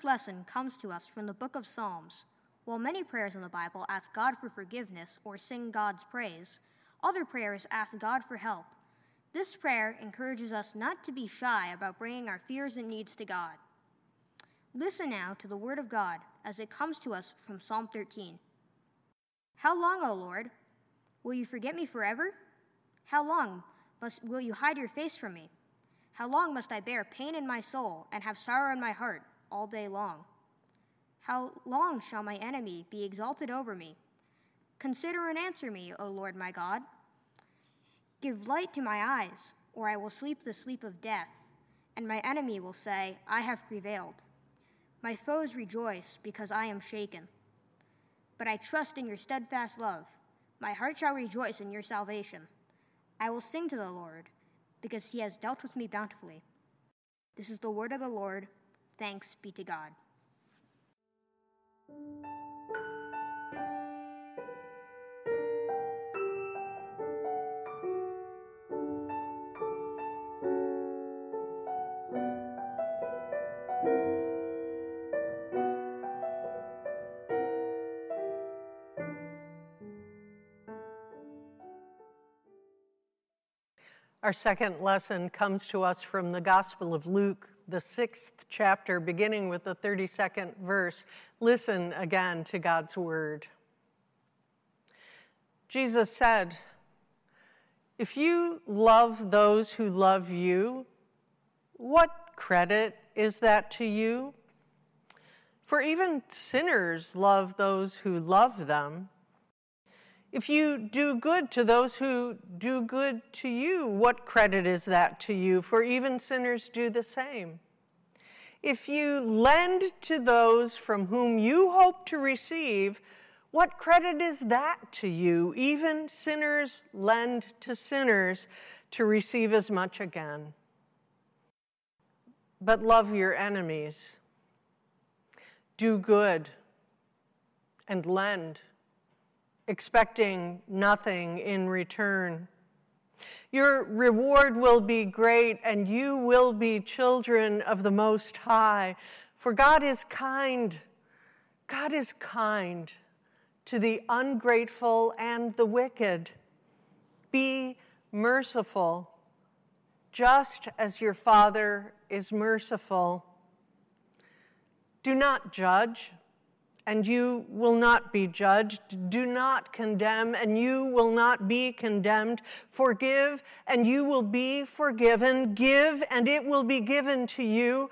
first lesson comes to us from the book of Psalms. While many prayers in the Bible ask God for forgiveness or sing God's praise, other prayers ask God for help. This prayer encourages us not to be shy about bringing our fears and needs to God. Listen now to the Word of God as it comes to us from Psalm 13. How long, O Lord? Will you forget me forever? How long must, will you hide your face from me? How long must I bear pain in my soul and have sorrow in my heart all day long? How long shall my enemy be exalted over me? Consider and answer me, O Lord my God. Give light to my eyes, or I will sleep the sleep of death, and my enemy will say, I have prevailed. My foes rejoice because I am shaken. But I trust in your steadfast love. My heart shall rejoice in your salvation. I will sing to the Lord, because he has dealt with me bountifully. This is the word of the Lord. Thanks be to God. Our second lesson comes to us from the Gospel of Luke, the sixth chapter, beginning with the 32nd verse. Listen again to God's word. Jesus said, If you love those who love you, what credit is that to you? For even sinners love those who love them. If you do good to those who do good to you, what credit is that to you? For even sinners do the same. If you lend to those from whom you hope to receive, what credit is that to you? Even sinners lend to sinners to receive as much again. But love your enemies, do good, and lend expecting nothing in return. Your reward will be great, and you will be children of the Most High. For God is kind. God is kind to the ungrateful and the wicked. Be merciful, just as your Father is merciful. Do not judge and you will not be judged. Do not condemn, and you will not be condemned. Forgive, and you will be forgiven. Give, and it will be given to you.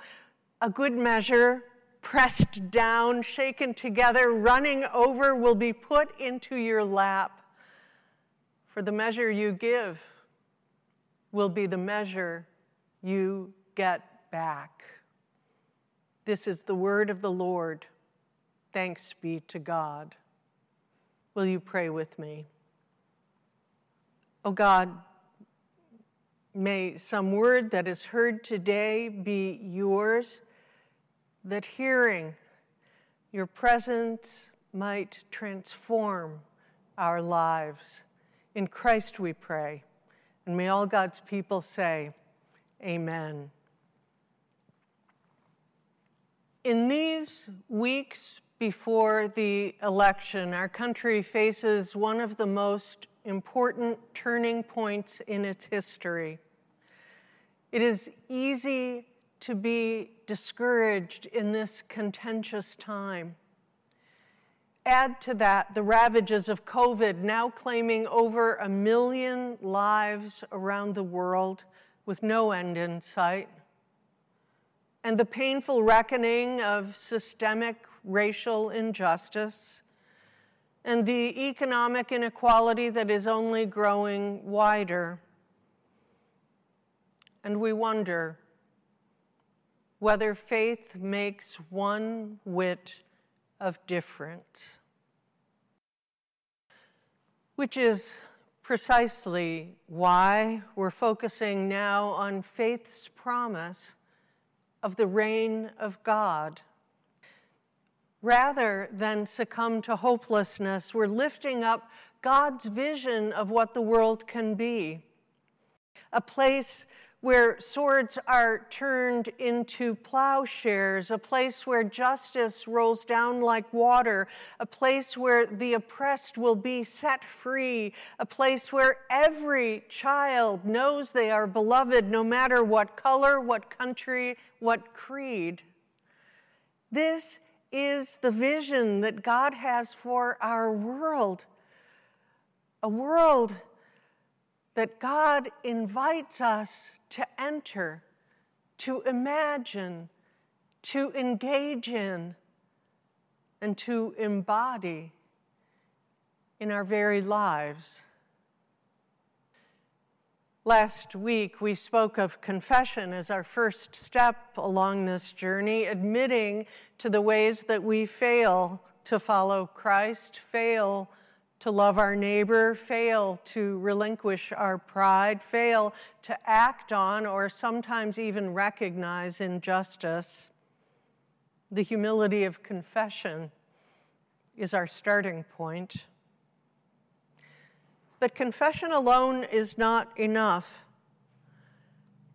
A good measure, pressed down, shaken together, running over, will be put into your lap. For the measure you give will be the measure you get back. This is the word of the Lord. Thanks be to God. Will you pray with me? Oh God, may some word that is heard today be yours, that hearing your presence might transform our lives. In Christ we pray. And may all God's people say, Amen. In these weeks before the election, our country faces one of the most important turning points in its history. It is easy to be discouraged in this contentious time. Add to that the ravages of COVID, now claiming over a million lives around the world with no end in sight, and the painful reckoning of systemic racial injustice, and the economic inequality that is only growing wider. And we wonder whether faith makes one whit of difference, which is precisely why we're focusing now on faith's promise of the reign of God Rather than succumb to hopelessness, we're lifting up God's vision of what the world can be a place where swords are turned into plowshares, a place where justice rolls down like water, a place where the oppressed will be set free, a place where every child knows they are beloved no matter what color, what country, what creed. This is the vision that God has for our world. A world that God invites us to enter, to imagine, to engage in, and to embody in our very lives. Last week, we spoke of confession as our first step along this journey, admitting to the ways that we fail to follow Christ, fail to love our neighbor, fail to relinquish our pride, fail to act on or sometimes even recognize injustice. The humility of confession is our starting point. But confession alone is not enough.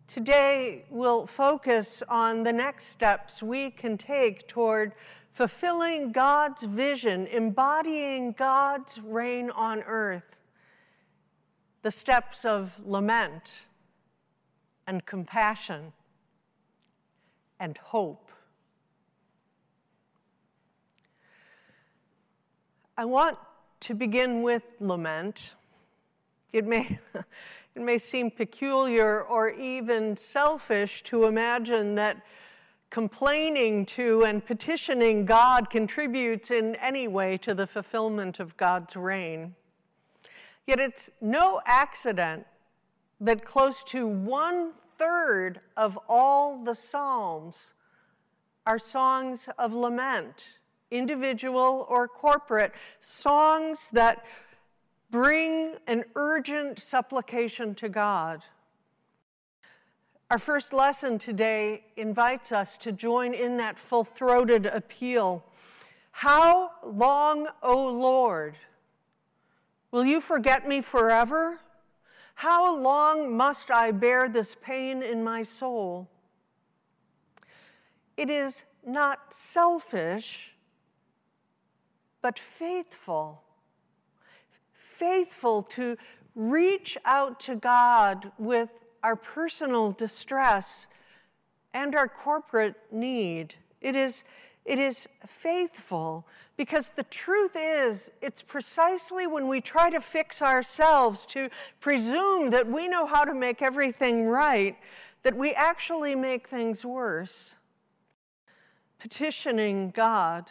Today, we'll focus on the next steps we can take toward fulfilling God's vision, embodying God's reign on earth, the steps of lament and compassion and hope. I want to begin with lament. It may, it may seem peculiar or even selfish to imagine that complaining to and petitioning God contributes in any way to the fulfillment of God's reign. Yet it's no accident that close to one third of all the Psalms are songs of lament, individual or corporate, songs that bring an urgent supplication to God. Our first lesson today invites us to join in that full throated appeal. How long, O Lord, will you forget me forever? How long must I bear this pain in my soul? It is not selfish, but faithful. Faithful to reach out to God with our personal distress and our corporate need. It is, it is faithful because the truth is, it's precisely when we try to fix ourselves, to presume that we know how to make everything right, that we actually make things worse. Petitioning God,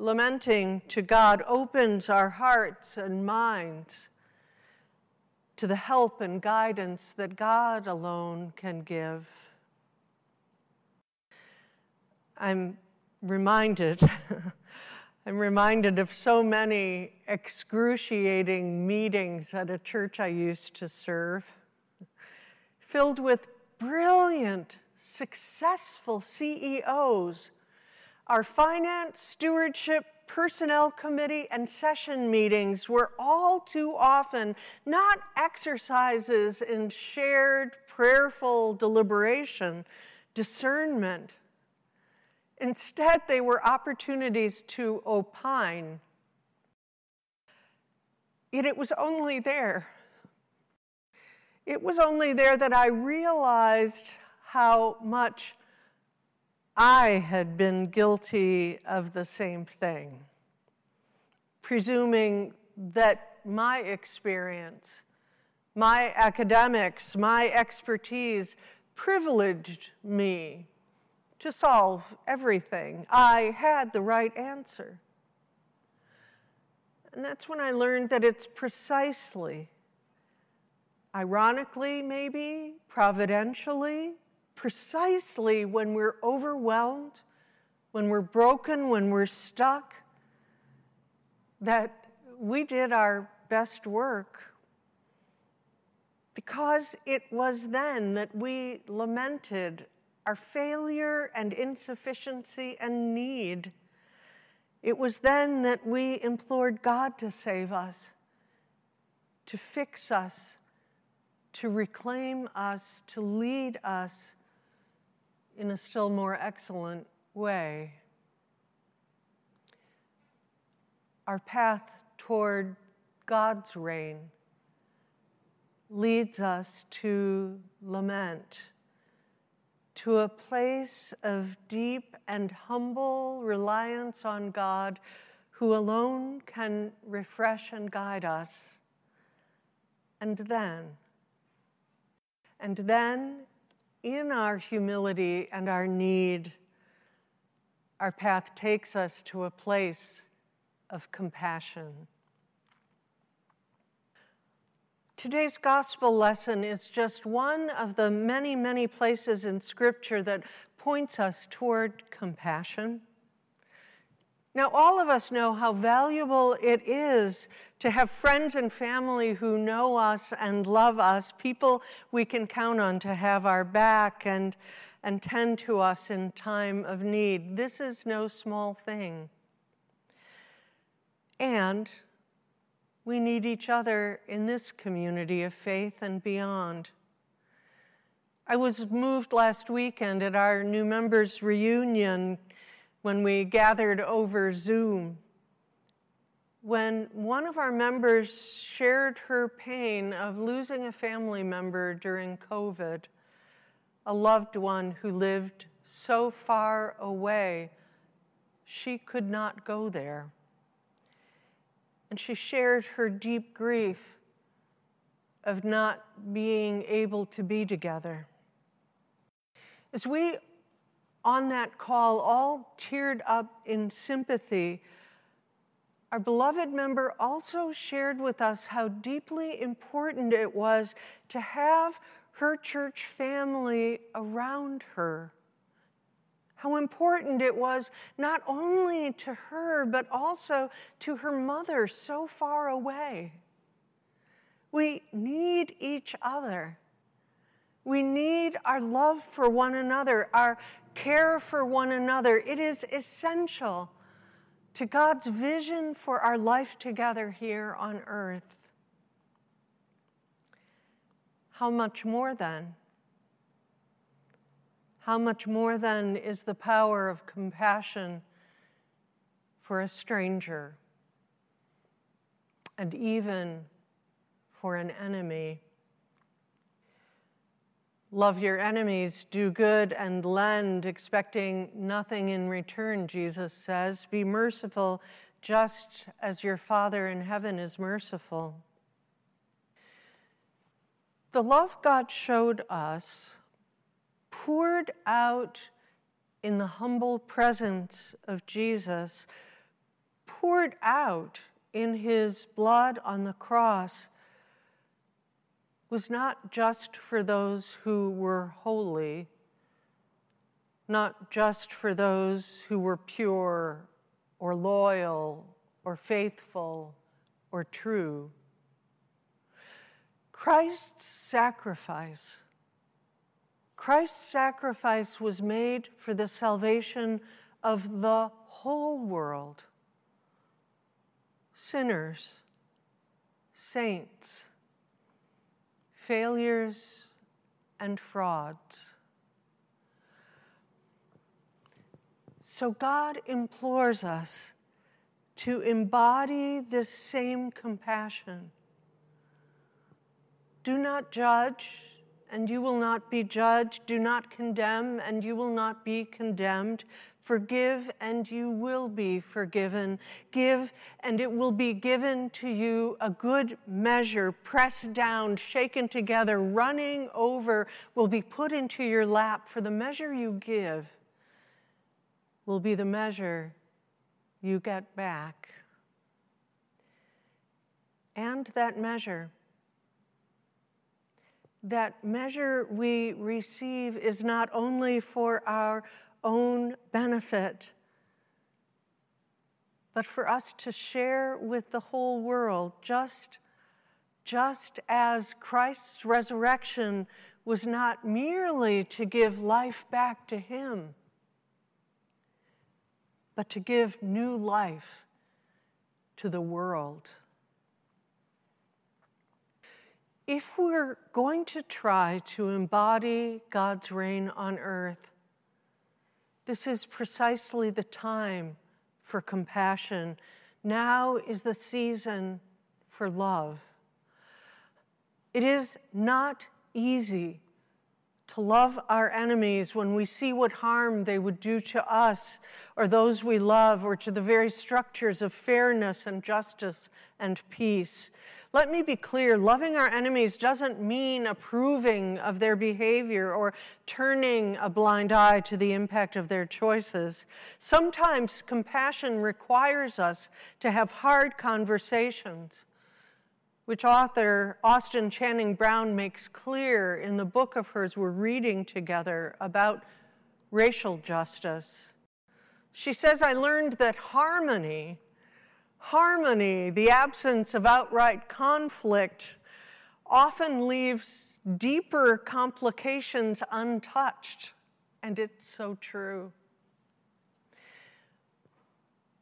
lamenting to God opens our hearts and minds to the help and guidance that God alone can give. I'm reminded, I'm reminded of so many excruciating meetings at a church I used to serve, filled with brilliant, successful CEOs. Our finance, stewardship, personnel committee and session meetings were all too often not exercises in shared prayerful deliberation, discernment. Instead, they were opportunities to opine. Yet it was only there. It was only there that I realized how much I had been guilty of the same thing, presuming that my experience, my academics, my expertise privileged me to solve everything. I had the right answer. And that's when I learned that it's precisely, ironically, maybe, providentially, precisely when we're overwhelmed, when we're broken, when we're stuck, that we did our best work. Because it was then that we lamented our failure and insufficiency and need. It was then that we implored God to save us, to fix us, to reclaim us, to lead us in a still more excellent way. Our path toward God's reign leads us to lament, to a place of deep and humble reliance on God who alone can refresh and guide us. And then, and then in our humility and our need, our path takes us to a place of compassion. Today's gospel lesson is just one of the many, many places in Scripture that points us toward compassion. Now, all of us know how valuable it is to have friends and family who know us and love us, people we can count on to have our back and, and tend to us in time of need. This is no small thing. And we need each other in this community of faith and beyond. I was moved last weekend at our new members' reunion when we gathered over Zoom. When one of our members shared her pain of losing a family member during COVID, a loved one who lived so far away, she could not go there and she shared her deep grief of not being able to be together. As we on that call all teared up in sympathy, our beloved member also shared with us how deeply important it was to have her church family around her how important it was not only to her, but also to her mother so far away. We need each other. We need our love for one another, our care for one another. It is essential to God's vision for our life together here on earth. How much more then? How much more then is the power of compassion for a stranger and even for an enemy? Love your enemies, do good and lend, expecting nothing in return, Jesus says. Be merciful just as your Father in heaven is merciful. The love God showed us poured out in the humble presence of Jesus, poured out in his blood on the cross, was not just for those who were holy, not just for those who were pure or loyal or faithful or true. Christ's sacrifice Christ's sacrifice was made for the salvation of the whole world sinners, saints, failures, and frauds. So God implores us to embody this same compassion. Do not judge and you will not be judged. Do not condemn, and you will not be condemned. Forgive, and you will be forgiven. Give, and it will be given to you a good measure, pressed down, shaken together, running over, will be put into your lap. For the measure you give will be the measure you get back. And that measure that measure we receive is not only for our own benefit, but for us to share with the whole world, just, just as Christ's resurrection was not merely to give life back to Him, but to give new life to the world. if we're going to try to embody God's reign on earth, this is precisely the time for compassion. Now is the season for love. It is not easy to love our enemies when we see what harm they would do to us or those we love or to the very structures of fairness and justice and peace. Let me be clear loving our enemies doesn't mean approving of their behavior or turning a blind eye to the impact of their choices. Sometimes compassion requires us to have hard conversations which author Austin Channing Brown makes clear in the book of hers we're reading together about racial justice. She says, I learned that harmony, harmony, the absence of outright conflict, often leaves deeper complications untouched. And it's so true.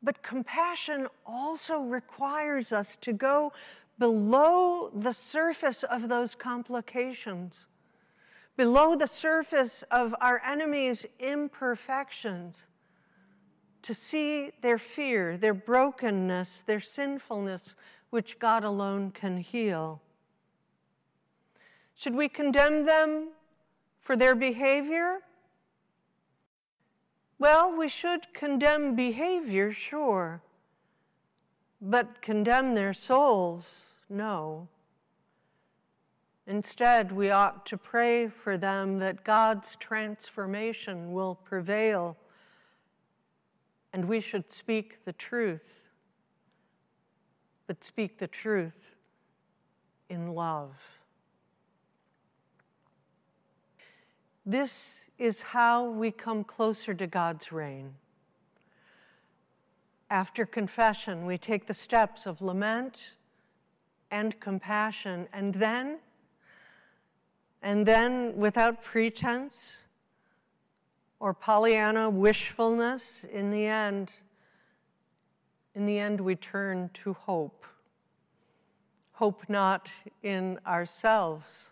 But compassion also requires us to go below the surface of those complications, below the surface of our enemy's imperfections, to see their fear, their brokenness, their sinfulness, which God alone can heal. Should we condemn them for their behavior? Well, we should condemn behavior, sure, but condemn their souls no. Instead, we ought to pray for them that God's transformation will prevail, and we should speak the truth, but speak the truth in love. This is how we come closer to God's reign. After confession, we take the steps of lament and compassion. And then, and then without pretense or Pollyanna wishfulness, in the end, in the end, we turn to hope. Hope not in ourselves,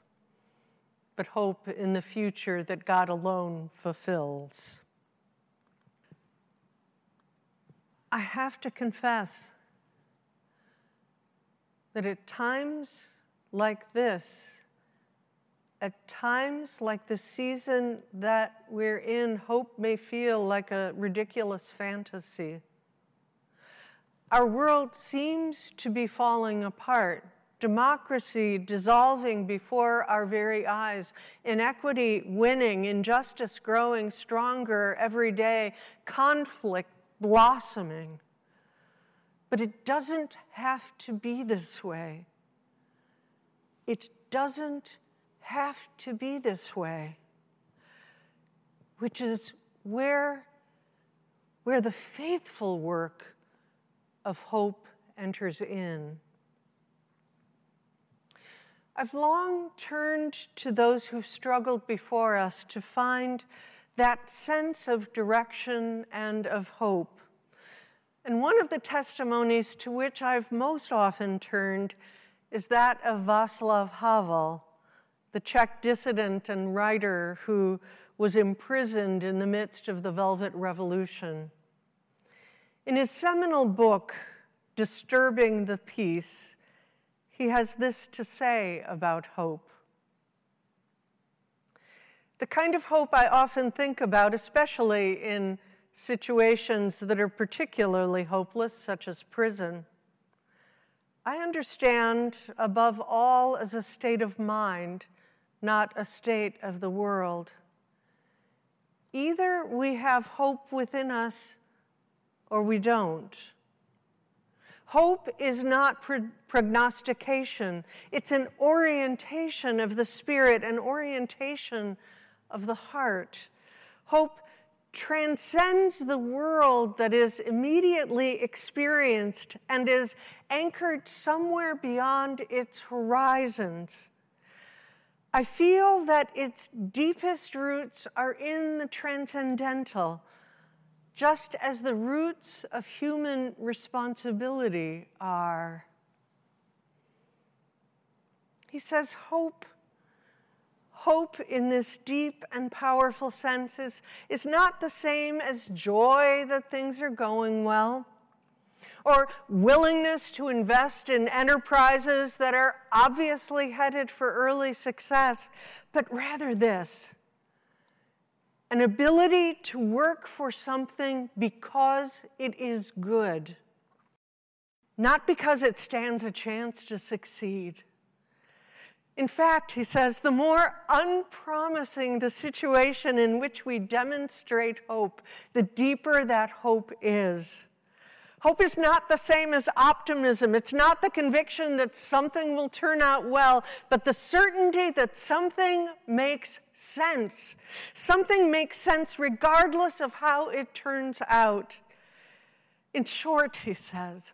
but hope in the future that God alone fulfills. I have to confess that at times like this, at times like the season that we're in, hope may feel like a ridiculous fantasy. Our world seems to be falling apart. Democracy dissolving before our very eyes, inequity winning, injustice growing stronger every day, conflict blossoming. But it doesn't have to be this way. It doesn't have to be this way, which is where, where the faithful work of hope enters in. I've long turned to those who've struggled before us to find that sense of direction and of hope and one of the testimonies to which I've most often turned is that of Václav Havel, the Czech dissident and writer who was imprisoned in the midst of the Velvet Revolution. In his seminal book, Disturbing the Peace, he has this to say about hope. The kind of hope I often think about, especially in situations that are particularly hopeless, such as prison. I understand above all as a state of mind, not a state of the world. Either we have hope within us or we don't. Hope is not prognostication, it's an orientation of the spirit, an orientation of the heart. Hope transcends the world that is immediately experienced and is anchored somewhere beyond its horizons. I feel that its deepest roots are in the transcendental, just as the roots of human responsibility are. He says, hope. Hope in this deep and powerful sense is, is not the same as joy that things are going well, or willingness to invest in enterprises that are obviously headed for early success, but rather this an ability to work for something because it is good, not because it stands a chance to succeed. In fact, he says, the more unpromising the situation in which we demonstrate hope, the deeper that hope is. Hope is not the same as optimism. It's not the conviction that something will turn out well, but the certainty that something makes sense. Something makes sense regardless of how it turns out. In short, he says,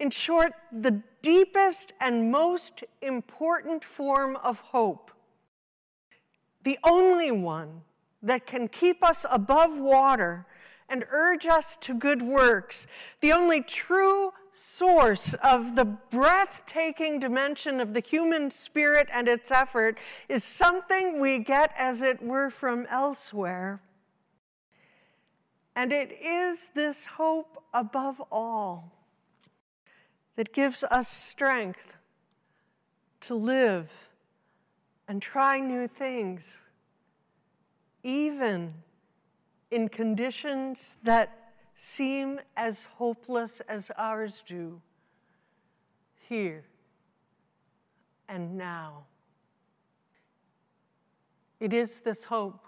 in short, the deepest and most important form of hope, the only one that can keep us above water and urge us to good works, the only true source of the breathtaking dimension of the human spirit and its effort is something we get, as it were, from elsewhere. And it is this hope above all that gives us strength to live and try new things, even in conditions that seem as hopeless as ours do here and now. It is this hope.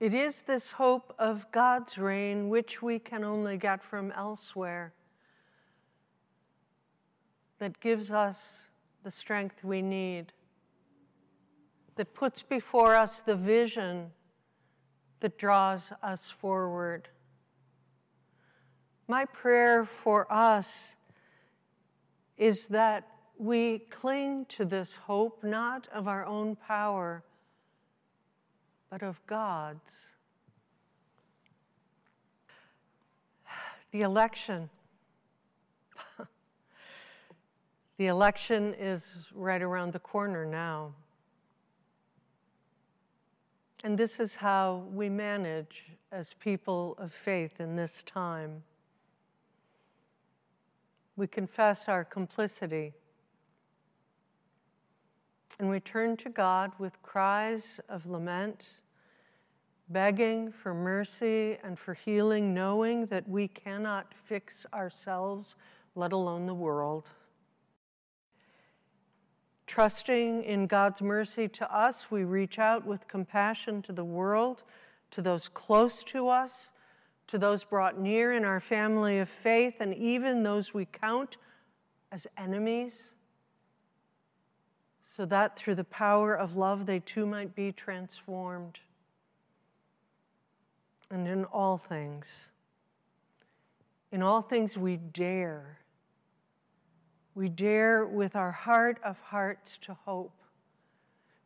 It is this hope of God's reign, which we can only get from elsewhere, that gives us the strength we need, that puts before us the vision that draws us forward. My prayer for us is that we cling to this hope not of our own power, but of God's. The election. The election is right around the corner now. And this is how we manage as people of faith in this time. We confess our complicity. And we turn to God with cries of lament, begging for mercy and for healing, knowing that we cannot fix ourselves, let alone the world. Trusting in God's mercy to us, we reach out with compassion to the world, to those close to us, to those brought near in our family of faith, and even those we count as enemies, so that through the power of love they too might be transformed. And in all things, in all things we dare we dare, with our heart of hearts, to hope.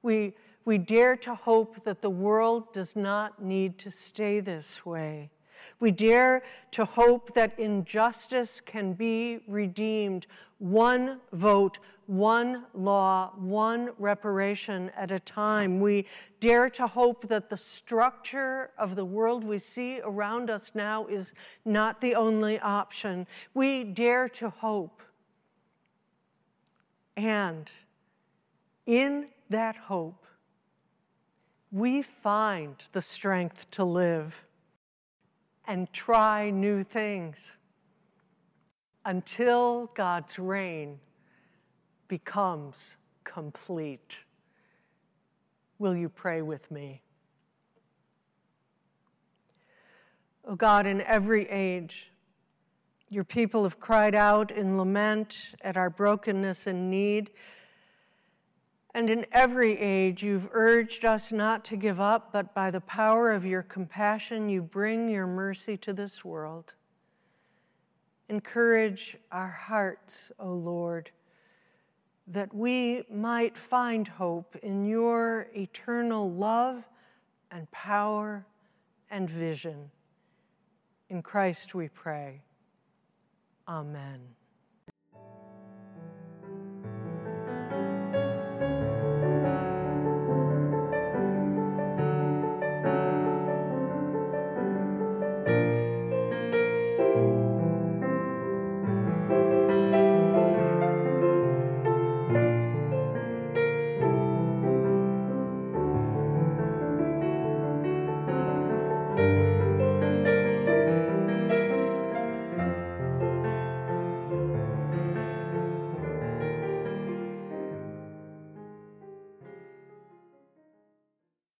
We, we dare to hope that the world does not need to stay this way. We dare to hope that injustice can be redeemed one vote, one law, one reparation at a time. We dare to hope that the structure of the world we see around us now is not the only option. We dare to hope and in that hope, we find the strength to live and try new things until God's reign becomes complete. Will you pray with me? Oh God, in every age, your people have cried out in lament at our brokenness and need. And in every age, you've urged us not to give up, but by the power of your compassion, you bring your mercy to this world. Encourage our hearts, O Lord, that we might find hope in your eternal love and power and vision. In Christ we pray. Amen.